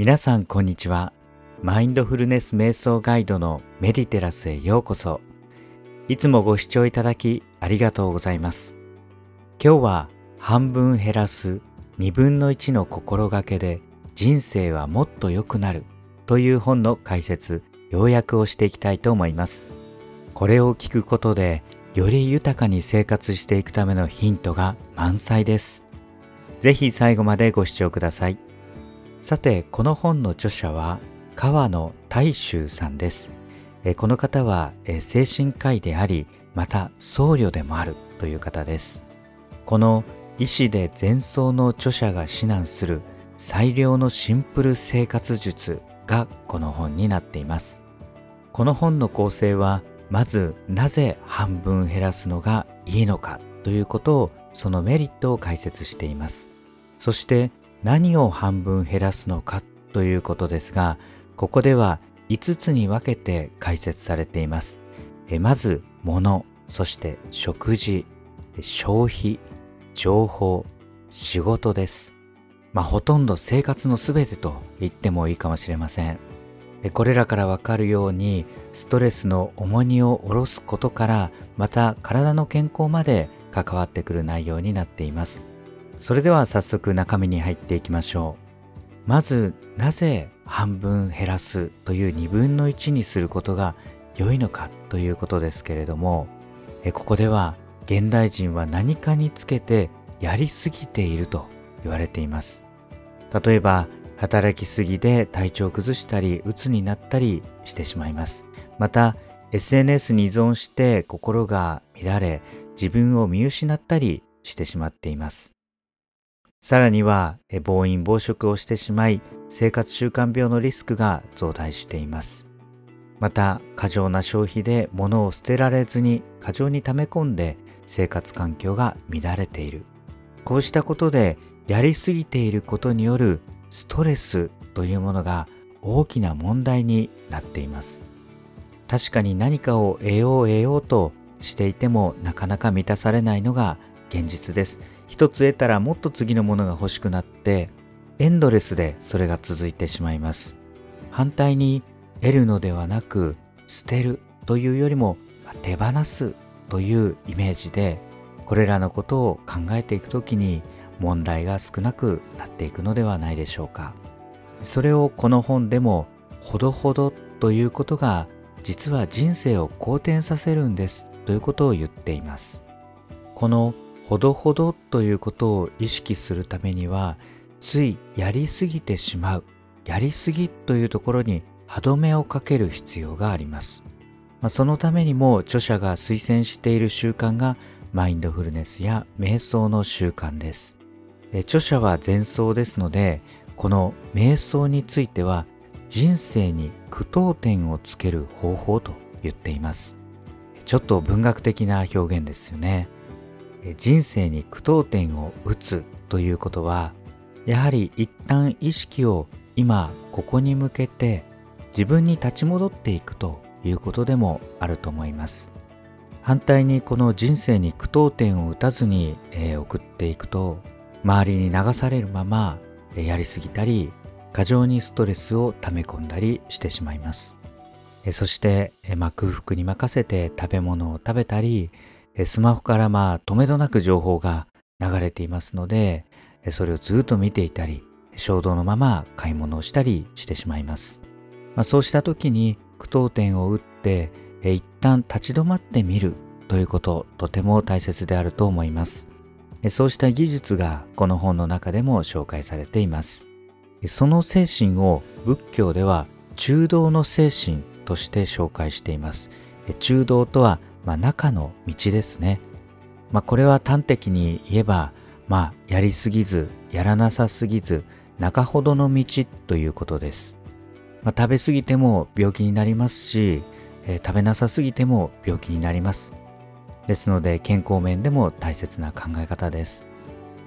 皆さんこんにちは。マインドフルネス瞑想ガイドのメディテラスへようこそ。いつもご視聴いただきありがとうございます。今日は半分減らす2分の1の心がけで人生はもっと良くなるという本の解説要約をしていきたいと思います。これを聞くことでより豊かに生活していくためのヒントが満載です。ぜひ最後までご視聴ください。さてこの本の著者は川野大衆さんです。この方は精神科医でありまた僧侶でもあるという方です。この医師で前奏の著者が指南する最良のシンプル生活術がこの本になっています。この本の構成はまずなぜ半分減らすのがいいのかということをそのメリットを解説しています。そして何を半分減らすのかということですがここでは5つに分けて解説されています。えまず物そして食事消費情報仕事です。まあほとんど生活のすべてと言ってもいいかもしれません。これらからわかるようにストレスの重荷を下ろすことからまた体の健康まで関わってくる内容になっています。それでは早速中身に入っていきましょう。まずなぜ半分減らすという2分の1にすることが良いのかということですけれどもここでは現代人は何かにつけてやりすぎていると言われています。例えば働きすぎで体調を崩したり鬱になったりしてしまいます。また SNS に依存して心が乱れ自分を見失ったりしてしまっています。さらには暴飲暴食をしてしまい生活習慣病のリスクが増大しています。また過剰な消費で物を捨てられずに過剰に溜め込んで生活環境が乱れている。こうしたことでやりすぎていることによるストレスというものが大きな問題になっています。確かに何かを得よう得ようとしていてもなかなか満たされないのが現実です。一つ得たらもっと次のものが欲しくなってエンドレスでそれが続いてしまいます。反対に得るのではなく捨てるというよりも手放すというイメージでこれらのことを考えていくときに問題が少なくなっていくのではないでしょうか。それをこの本でもほどほどということが実は人生を好転させるんですということを言っています。このほどほどということを意識するためにはついやりすぎてしまうやりすぎというところに歯止めをかける必要があります、まあ、そのためにも著者が推薦している習慣がマインドフルネスや瞑想の習慣です。著者は前奏ですのでこの瞑想については人生に句読点をつける方法と言っています。ちょっと文学的な表現ですよね。人生に句読点を打つということはやはり一旦意識を今ここに向けて自分に立ち戻っていくということでもあると思います。反対にこの人生に句読点を打たずに、送っていくと周りに流されるまま、やりすぎたり過剰にストレスを溜め込んだりしてしまいます、そして、まあ、空腹に任せて食べ物を食べたりスマホからまあ止めどなく情報が流れていますのでそれをずっと見ていたり衝動のまま買い物をしたりしてしまいます、まあ、そうした時に句読点を打って一旦立ち止まってみるということとても大切であると思います。そうした技術がこの本の中でも紹介されています。その精神を仏教では中道の精神として紹介しています。中道とはまあ、中の道ですね。まあ、これは端的に言えば、まあ、やりすぎず、やらなさすぎず、中ほどの道ということです。まあ、食べ過ぎても病気になりますし、えー、食べなさすぎても病気になります。ですので健康面でも大切な考え方です。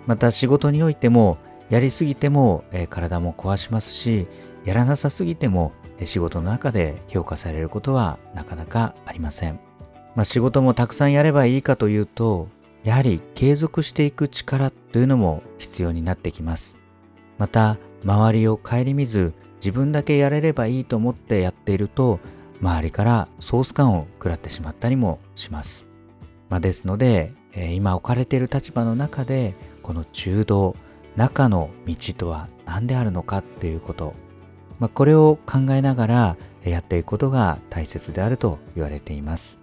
また仕事においてもやりすぎても、えー、体も壊しますし、やらなさすぎても仕事の中で評価されることはなかなかありません。まあ、仕事もたくさんやればいいかというとやはり継続していく力というのも必要になってきますまた周りを顧みず自分だけやれればいいと思ってやっていると周りからソース感を食らってしまったりもします。まあ、ですので、えー、今置かれている立場の中でこの中道中の道とは何であるのかっていうこと、まあ、これを考えながらやっていくことが大切であると言われています。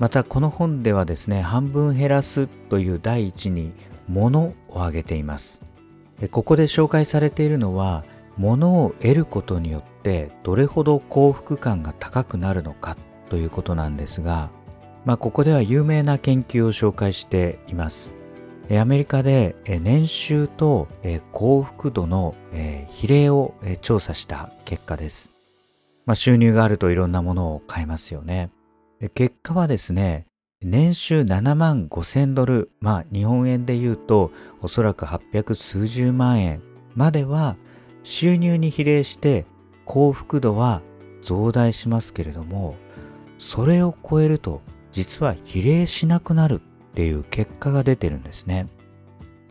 またこの本ではですね半分減らすという第一に物を挙げています。ここで紹介されているのは物を得ることによってどれほど幸福感が高くなるのかということなんですが、まあ、ここでは有名な研究を紹介しています。アメリカで年収と幸福度の比例を調査した結果です、まあ、収入があるといろんなものを買えますよね。結果はですね年収7万5千ドル、まあ日本円で言うとおそらく800数十万円までは収入に比例して幸福度は増大しますけれどもそれを超えると実は比例しなくなるっていう結果が出てるんですね。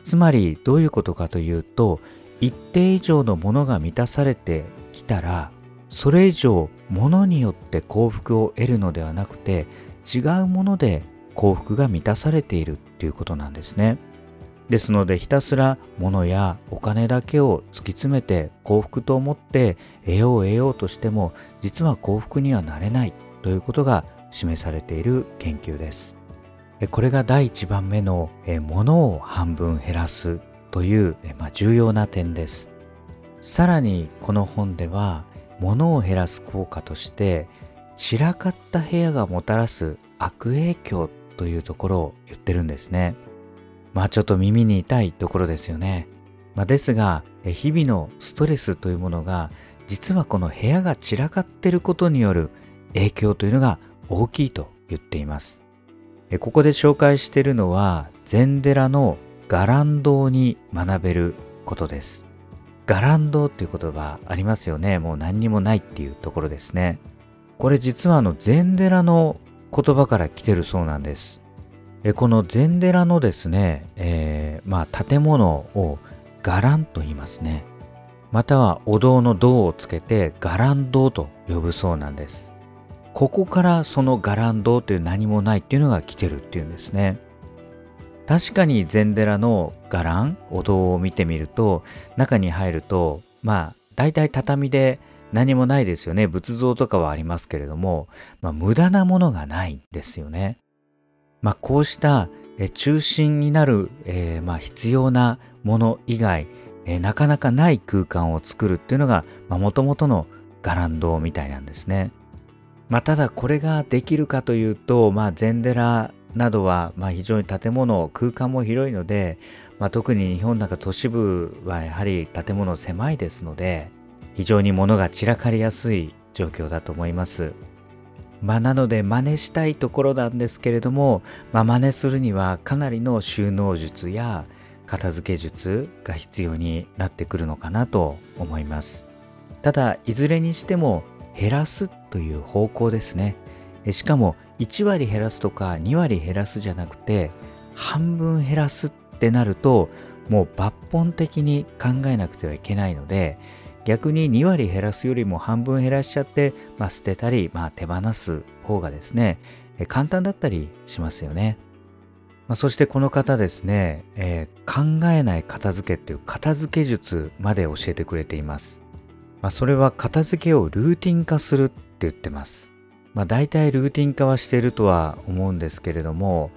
つまりどういうことかというと一定以上のものが満たされてきたらそれ以上ものによって幸福を得るのではなくて違うもので幸福が満たされているっていうことなんですね。ですのでひたすら物やお金だけを突き詰めて幸福と思って得よう得ようとしても実は幸福にはなれないということが示されている研究です。これが第1番目の物を半分減らすという重要な点です。さらにこの本では物を減らす効果として散らかった部屋がもたらす悪影響というところを言ってるんですね。まあちょっと耳に痛いところですよね。まあ、ですが日々のストレスというものが実はこの部屋が散らかっていることによる影響というのが大きいと言っています。ここで紹介しているのは禅寺の伽藍堂に学べることです。伽藍堂っていう言葉ありますよね。もう何にもないっていうところですね。これ実はあの禅寺の言葉から来てるそうなんです。えこの禅寺のですね、えー、まあ建物を伽藍と言いますね。またはお堂の堂をつけて伽藍堂と呼ぶそうなんです。ここからその伽藍堂という何もないっていうのが来てるっていうんですね。確かに禅寺の伽藍お堂を見てみると中に入るとまあ大体畳で何もないですよね。仏像とかはありますけれども、まあ、無駄なものがないんですよね。まあ、こうした中心になる、えー、まあ必要なもの以外、えー、なかなかない空間を作るっていうのがもともとの伽藍堂みたいなんですね。まあ、ただこれができるかというと、まあ、禅寺などはまあ非常に建物空間も広いので、まあ、特に日本なんか都市部はやはり建物狭いですので非常に物が散らかりやすい状況だと思います。まあ、なので真似したいところなんですけれども、まあ、真似するにはかなりの収納術や片付け術が必要になってくるのかなと思います。ただいずれにしても減らすという方向ですね。しかも1割減らすとか2割減らすじゃなくて半分減らすってなるともう抜本的に考えなくてはいけないので逆に2割減らすよりも半分減らしちゃって、まあ、捨てたり、まあ、手放す方がですね、簡単だったりしますよね。まあ、そしてこの方ですね、えー、考えない片付けっていう片付け術まで教えてくれています。まあ、それは片付けをルーティン化するって言ってます。まあ、大体ルーティン化はしているとは思うんですけれども、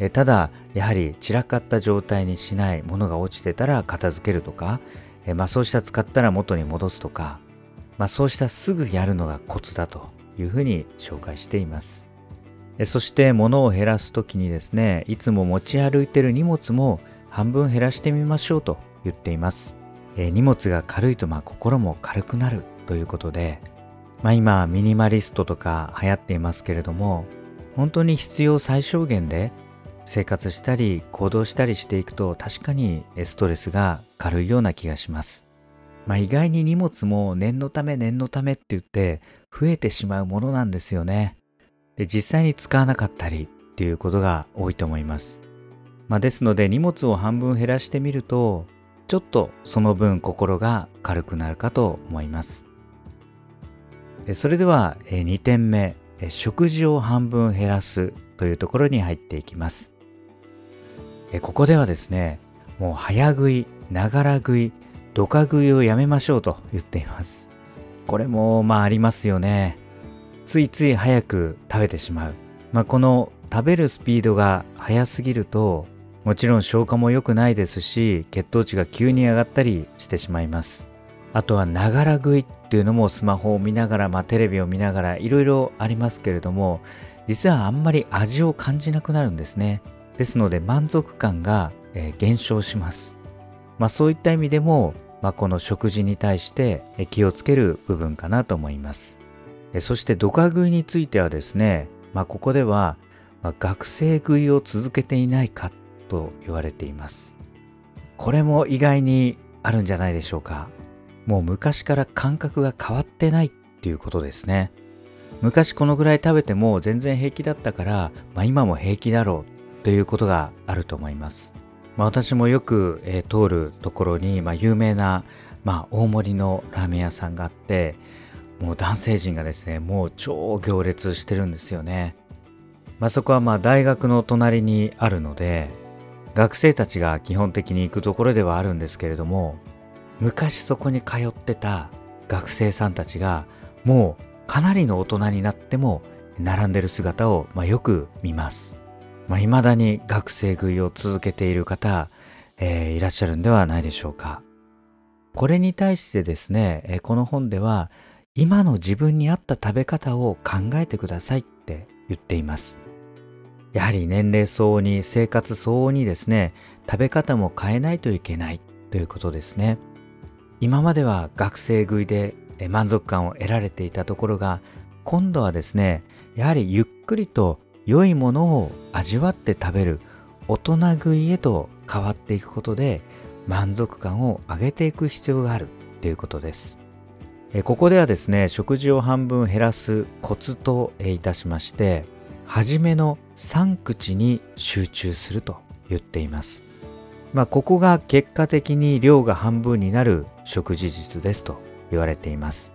えただやはり散らかった状態にしないものが落ちてたら片付けるとか、えまあ、そうした使ったら元に戻すとか、まあ、そうしたすぐやるのがコツだというふうに紹介しています。えそして物を減らす時にですねいつも持ち歩いてる荷物も半分減らしてみましょうと言っています。え荷物が軽いとまあ心も軽くなるということで、まあ、今ミニマリストとか流行っていますけれども本当に必要最小限で生活したり行動したりしていくと確かにストレスが軽いような気がします。まあ、意外に荷物も念のため念のためって言って増えてしまうものなんですよね。で実際に使わなかったりっていうことが多いと思います。まあ、ですので荷物を半分減らしてみるとちょっとその分心が軽くなるかと思います。それでは2点目食事を半分減らすというところに入っていきます。ここではですねもう早食いながら食いドカ食いをやめましょうと言っています。これもまあありますよね。ついつい早く食べてしまう、まあ、この食べるスピードが速すぎるともちろん消化も良くないですし血糖値が急に上がったりしてしまいます。あとはながら食いっていうのもスマホを見ながら、まあ、テレビを見ながらいろいろありますけれども実はあんまり味を感じなくなるんですね。ですので満足感が、えー、減少します、まあ、そういった意味でも、まあ、この食事に対して気をつける部分かなと思います。そしてドカ食いについてはですね、まあ、ここでは、まあ、学生食いを続けていないかと言われています。これも意外にあるんじゃないでしょうか。もう昔から感覚が変わってないっていうことですね。昔このぐらい食べても全然平気だったから、まあ、今も平気だろうということがあると思います、まあ、私もよく、えー、通るところに、まあ、有名な、まあ、大盛りのラーメン屋さんがあってもう男性陣がですねもう超行列してるんですよね、まあ、そこはまあ大学の隣にあるので学生たちが基本的に行くところではあるんですけれども昔そこに通ってた学生さんたちがもうかなりの大人になっても並んでる姿を、まあ、よく見ます。まあ、未だに学生食いを続けている方、えー、いらっしゃるんではないでしょうか。これに対してですね、えー、この本では今の自分に合った食べ方を考えてくださいって言っています。やはり年齢相応に生活相応にですね、食べ方も変えないといけないということですね。今までは学生食いで満足感を得られていたところが今度はですねやはりゆっくりと良いものを味わって食べる大人食いへと変わっていくことで満足感を上げていく必要があるということです。ここではですね食事を半分減らすコツといたしまして初めの3口に集中すると言っています。まあ、ここが結果的に量が半分になる食事術ですと言われています。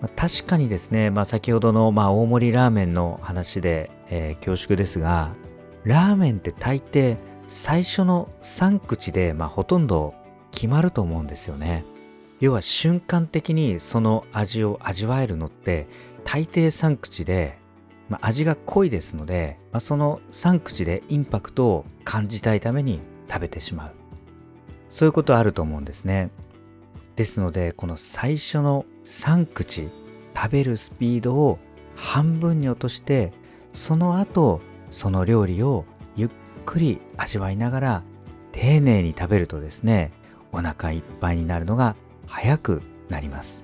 まあ、確かにですね、まあ、先ほどのまあ大盛りラーメンの話で、えー、恐縮ですが、ラーメンって大抵最初の3口でまあほとんど決まると思うんですよね。要は瞬間的にその味を味わえるのって大抵3口で、まあ、味が濃いですので、まあ、その3口でインパクトを感じたいために食べてしまう。そういうことあると思うんですね。ですのでこの最初の3口食べるスピードを半分に落としてその後その料理をゆっくり味わいながら丁寧に食べるとですねお腹いっぱいになるのが早くなります、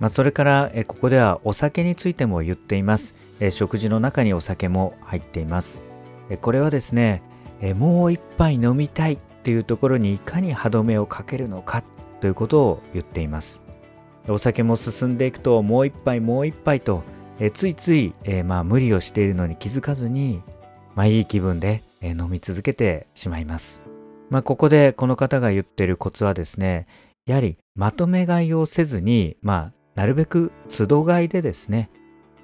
まあ、それからえここではお酒についても言っています。え食事の中にお酒も入っています。えこれはですねえもう一杯飲みたいっていうところにいかに歯止めをかけるのかということを言っています。お酒も進んでいくともう一杯もう一杯とえついつい、えまあ、無理をしているのに気づかずに、まあ、いい気分で、飲み続けてしまいます、まあ、ここでこの方が言ってるコツはですねやはりまとめ買いをせずに、まあ、なるべく都度買いでですね、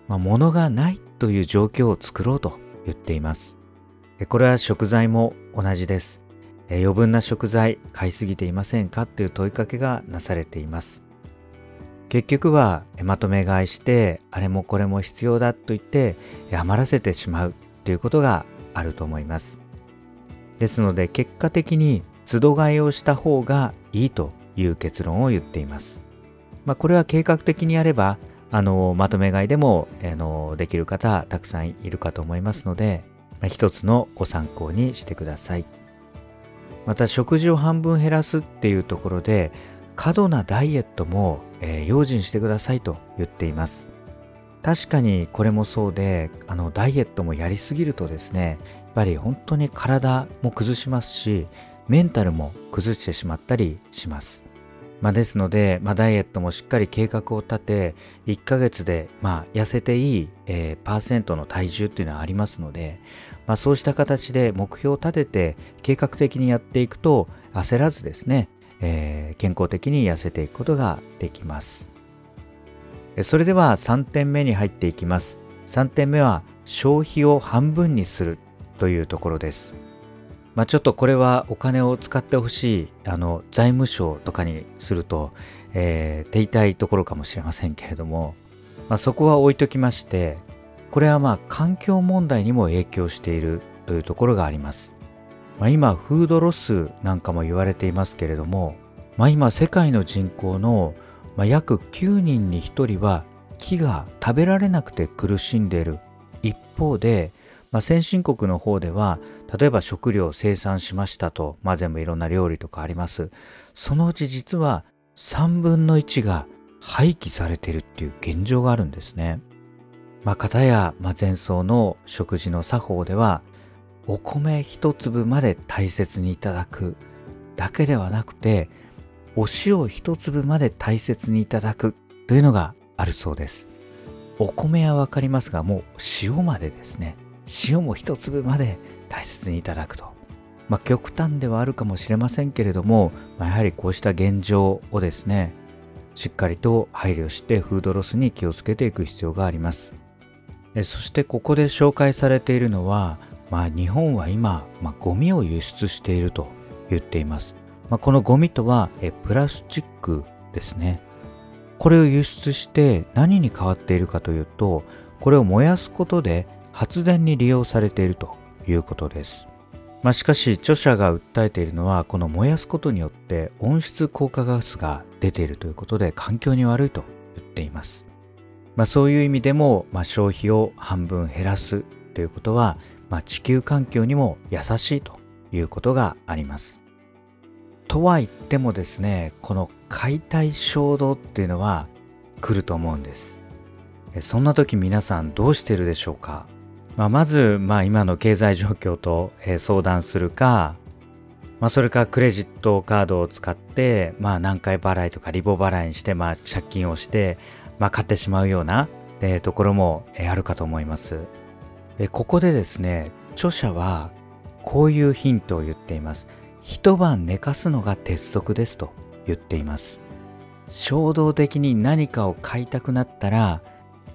まあ、物がないという状況を作ろうと言っています。これは食材も同じです。余分な食材買いすぎていませんか？という問いかけがなされています。結局はまとめ買いしてあれもこれも必要だと言って余らせてしまうということがあると思います。ですので結果的に都度買いをした方がいいという結論を言っています。まあ、これは計画的にやればあのまとめ買いでもあのできる方たくさんいるかと思いますので一つのご参考にしてください。また食事を半分減らすっていうところで過度なダイエットも、えー、用心してくださいと言っています。確かにこれもそうであのダイエットもやりすぎるとですねやっぱり本当に体も崩しますしメンタルも崩してしまったりします。まあ、ですので、まあ、ダイエットもしっかり計画を立て1ヶ月で、まあ、痩せていい、えー、パーセントの体重っていうのはありますので、まあ、そうした形で目標を立てて計画的にやっていくと焦らずですね、えー、健康的に痩せていくことができます。それでは3点目に入っていきます。3点目は消費を半分にするというところです。まあ、ちょっとこれはお金を使ってほしいあの財務省とかにすると、えー、手痛いところかもしれませんけれども、まあ、そこは置いときましてこれはまあ環境問題にも影響しているというところがあります、まあ、今フードロスなんかも言われていますけれども、まあ、今世界の人口の、まあ、約9人に1人は木が食べられなくて苦しんでいる。一方でまあ、先進国の方では例えば食料を生産しましたと、まあ、全部いろんな料理とかあります。そのうち実は3分の1が廃棄されているっていう現状があるんですね。まあ、片や、まあ、前奏の食事の作法ではお米一粒まで大切にいただくだけではなくてお塩一粒まで大切にいただくというのがあるそうです。お米は分かりますがもう塩までですね塩も一粒まで大切にいただくと。まあ、極端ではあるかもしれませんけれども、まあ、やはりこうした現状をですねしっかりと配慮してフードロスに気をつけていく必要がありますそしてここで紹介されているのは、まあ、日本は今、まあ、ゴミを輸出していると言っています、まあ、このゴミとはえプラスチックですねこれを輸出して何に変わっているかというとこれを燃やすことで発電に利用されているということです。まあ、しかし著者が訴えているのはこの燃やすことによって温室効果ガスが出ているということで環境に悪いと言っています。まあ、そういう意味でも、まあ、消費を半分減らすということは、まあ、地球環境にも優しいということがあります。とは言ってもですねこの解体衝動っていうのは来ると思うんです。そんな時皆さんどうしてるでしょうか？まあ、まず、まあ、今の経済状況と、え、相談するか、まあ、それかクレジットカードを使って、まあ、何回払いとかリボ払いにして、まあ、借金をして、まあ、買ってしまうような、えー、ところも、えー、あるかと思います、えー。ここでですね著者はこういうヒントを言っています。一晩寝かすのが鉄則ですと言っています。衝動的に何かを買いたくなったら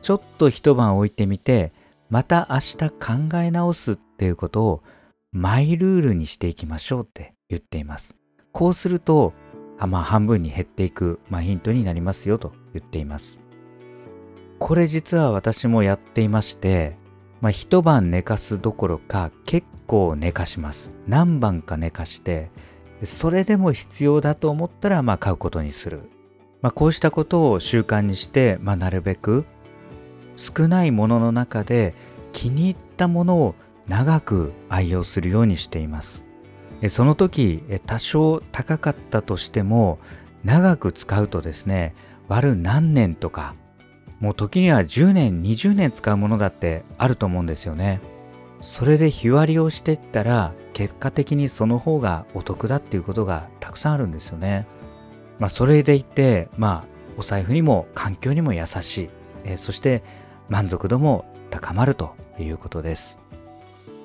ちょっと一晩置いてみてまた明日考え直すっていうことをマイルールにしていきましょうって言っています。こうすると、あまあ、半分に減っていく、まあ、ヒントになりますよと言っています。これ実は私もやっていまして、まあ、一晩寝かすどころか結構寝かします。何晩か寝かして、それでも必要だと思ったらまあ買うことにする。まあ、こうしたことを習慣にして、まあ、なるべく少ないものの中で気に入ったものを長く愛用するようにしていますその時多少高かったとしても長く使うとですね割る何年とかもう時には10年20年使うものだってあると思うんですよねそれで日割りをしていったら結果的にその方がお得だっていうことがたくさんあるんですよねまあそれでいてまあお財布にも環境にも優しい、えそして満足度も高まるということです。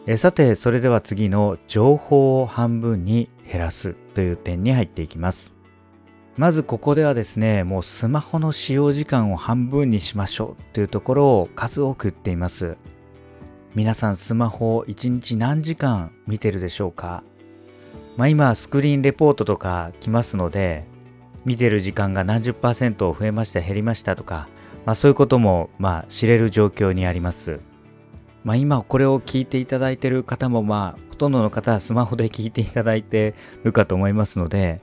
えさて、それでは次の情報を半分に減らすという点に入っていきます。まずここではですね、もうスマホの使用時間を半分にしましょうというところを数多く言っています。皆さんスマホを1日何時間見てるでしょうか？まあ今スクリーンレポートとか来ますので見てる時間が何十パーセント増えました減りましたとかまあ、そういうことも、まあ、知れる状況にあります。まあ、今これを聞いていただいてる方も、まあ、ほとんどの方はスマホで聞いていただいてるかと思いますので、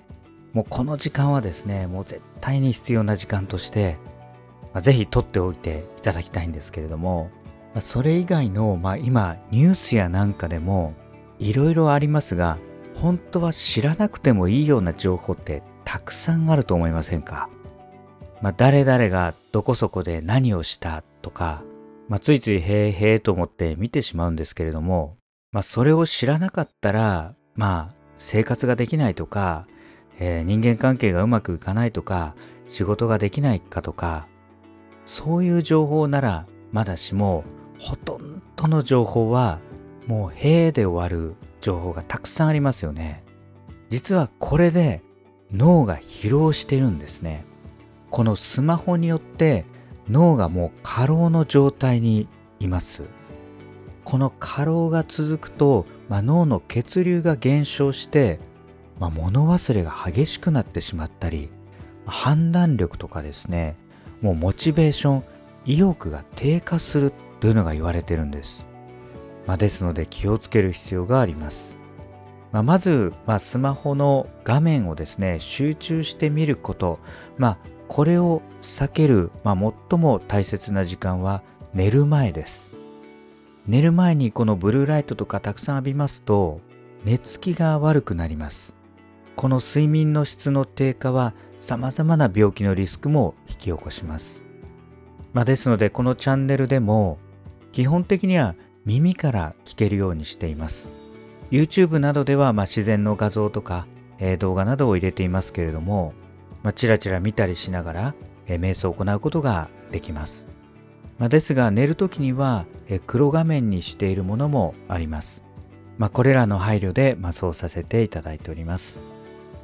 もうこの時間はですね、もう絶対に必要な時間として、まあ、ぜひ取っておいていただきたいんですけれども、まあ、それ以外の、まあ、今ニュースやなんかでもいろいろありますが、本当は知らなくてもいいような情報ってたくさんあると思いませんか？まあ、誰々がどこそこで何をしたとか、まあ、ついついへえへえと思って見てしまうんですけれども、まあ、それを知らなかったら、まあ、生活ができないとか、えー、人間関係がうまくいかないとか、仕事ができないかとか、そういう情報ならまだしも、ほとんどの情報はもう「へえ」で終わる情報がたくさんありますよね。実はこれで脳が疲労してるんですね。このスマホによって脳がもう過労の状態にいますこの過労が続くと、まあ、脳の血流が減少して、まあ、物忘れが激しくなってしまったり判断力とかですねもうモチベーション意欲が低下するというのが言われてるんです、まあ、ですので気をつける必要があります。まあ、まず、まあ、スマホの画面をですね集中して見ること、まあ、これを避ける、まあ、最も大切な時間は寝る前です。寝る前にこのブルーライトとかたくさん浴びますと寝つきが悪くなります。この睡眠の質の低下は様々な病気のリスクも引き起こします、まあ、ですのでこのチャンネルでも基本的には耳から聞けるようにしています YouTube などではま自然の画像とか、え、動画などを入れていますけれども、まあ、チラチラ見たりしながら、え、瞑想を行うことができます。まあ、ですが寝るときには、え、黒画面にしているものもあります。まあ、これらの配慮で、ま、そうさせていただいております。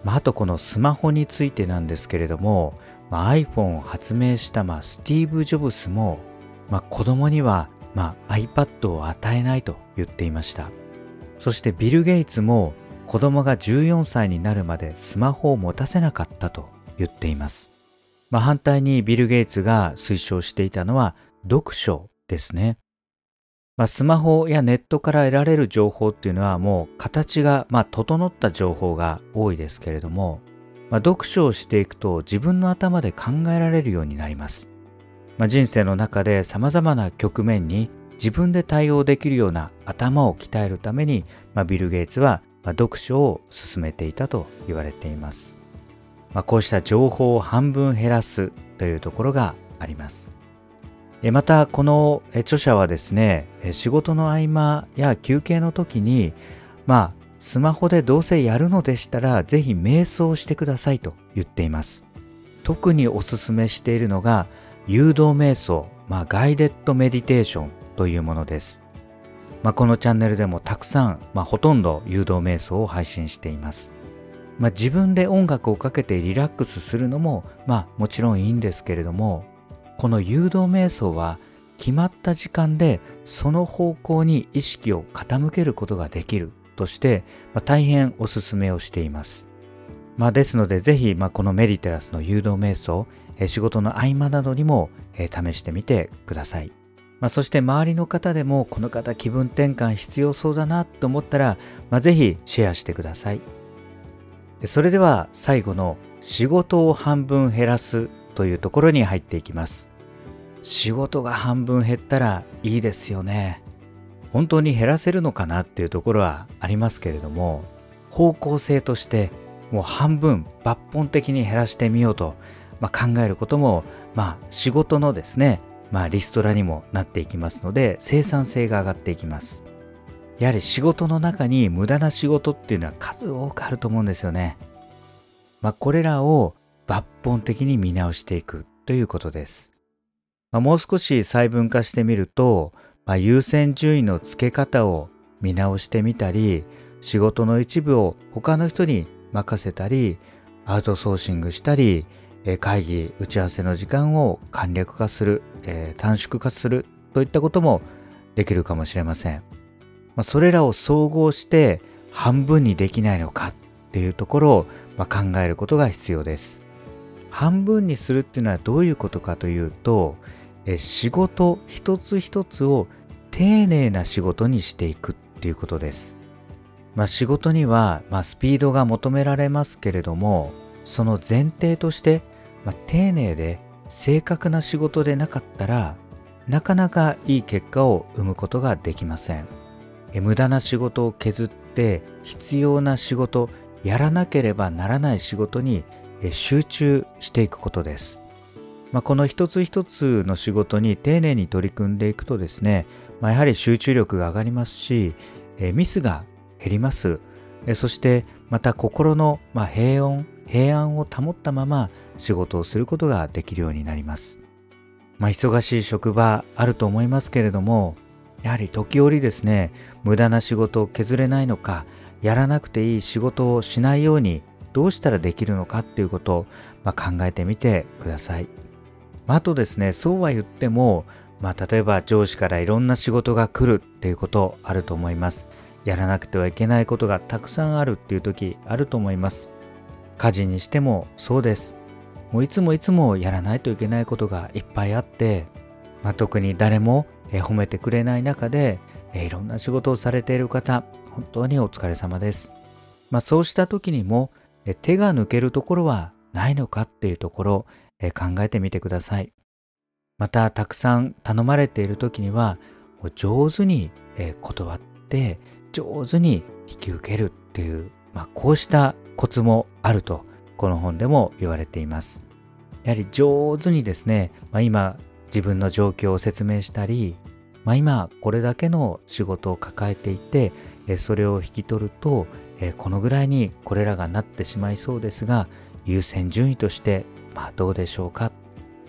まあ、あとこのスマホについてなんですけれども、まあ、iPhone を発明した、まあ、スティーブ・ジョブスも、まあ、子供には、まあ、iPad を与えないと言っていました。そしてビル・ゲイツも子供が14歳になるまでスマホを持たせなかったと言っています。まあ、反対にビル・ゲイツが推奨していたのは読書ですね。まあ、スマホやネットから得られる情報っていうのはもう形がまあ整った情報が多いですけれども、まあ、読書をしていくと自分の頭で考えられるようになります。まあ、人生の中で様々な局面に自分で対応できるような頭を鍛えるために、まあ、ビル・ゲイツは、まあ、読書を進めていたと言われています。まあ、こうした情報を半分減らすというところがあります。またこの著者はですね仕事の合間や休憩の時にまあスマホでどうせやるのでしたらぜひ瞑想してくださいと言っています特におすすめしているのが誘導瞑想、まあ、ガイデッドメディテーションというものです。まあ、このチャンネルでもたくさん、まあ、ほとんど誘導瞑想を配信しています。まあ、自分で音楽をかけてリラックスするのも、まあ、もちろんいいんですけれどもこの誘導瞑想は決まった時間でその方向に意識を傾けることができるとして、まあ、大変おすすめをしています。まあ、ですのでぜひ、まあ、このメディテラスの誘導瞑想、え仕事の合間などにも、え試してみてください。まあ、そして周りの方でもこの方気分転換必要そうだなと思ったら、まあ、ぜひシェアしてください。それでは最後の仕事を半分減らすというところに入っていきます。仕事が半分減ったらいいですよね。本当に減らせるのかなっていうところはありますけれども、方向性としてもう半分抜本的に減らしてみようと、まあ、考えることも、まあ、仕事のですねまあ、リストラにもなっていきますので生産性が上がっていきます。やはり仕事の中に無駄な仕事っていうのは数多くあると思うんですよね、まあ、これらを抜本的に見直していくということです、まあ、もう少し細分化してみると、まあ、優先順位の付け方を見直してみたり仕事の一部を他の人に任せたりアウトソーシングしたり会議打ち合わせの時間を簡略化する、えー、短縮化するといったこともできるかもしれません、まあ、それらを総合して半分にできないのかっていうところを、まあ、考えることが必要です。半分にするっていうのはどういうことかというとえ仕事一つ一つを丁寧な仕事にしていくっていうことです、まあ、仕事には、まあ、スピードが求められますけれどもその前提としてまあ、丁寧で正確な仕事でなかったらなかなかいい結果を生むことができません。無駄な仕事を削って必要な仕事やらなければならない仕事に集中していくことです、まあ、この一つ一つの仕事に丁寧に取り組んでいくとですね、まあ、やはり集中力が上がりますしえミスが減りますえそしてまた心のま平穏平安を保ったまま仕事をすることができるようになります。まあ、忙しい職場あると思いますけれども、やはり時折ですね、無駄な仕事を削れないのか、やらなくていい仕事をしないようにどうしたらできるのかっていうことを、まあ、考えてみてください。あとですねそうは言っても、まあ、例えば上司からいろんな仕事が来るっていうことあると思います。やらなくてはいけないことがたくさんあるっていう時あると思います。家事にしてもそうです。もういつもいつもやらないといけないことがいっぱいあって、まあ、特に誰も褒めてくれない中でいろんな仕事をされている方本当にお疲れ様です、まあ、そうした時にも手が抜けるところはないのかっていうところ考えてみてください。またたくさん頼まれている時には上手に断って上手に引き受けるっていう、まあ、こうしたコツもあるとこの本でも言われています。やはり上手にですね、まあ、今自分の状況を説明したり、まあ、今これだけの仕事を抱えていてそれを引き取るとこのぐらいにこれらがなってしまいそうですが優先順位としてまあどうでしょうか、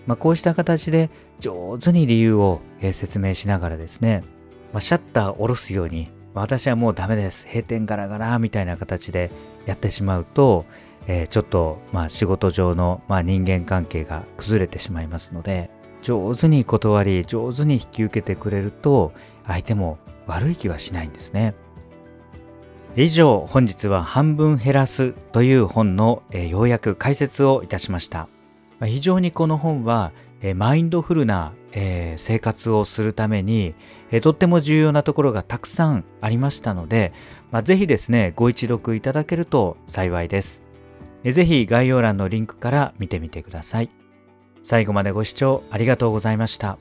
まあ、こうした形で上手に理由を説明しながらですね、まあ、シャッターを下ろすように私はもうダメです閉店ガラガラみたいな形でやってしまうと、えー、ちょっとまあ仕事上のまあ人間関係が崩れてしまいますので上手に断り上手に引き受けてくれると相手も悪い気はしないんですね。以上本日は半分減らすという本の、えー、ようやく解説をいたしました非常にこの本は、えー、マインドフルなえー、生活をするために、え、とっても重要なところがたくさんありましたので、まあ、ぜひですね、ご一読いただけると幸いです。えー、ぜひ概要欄のリンクから見てみてください。最後までご視聴ありがとうございました。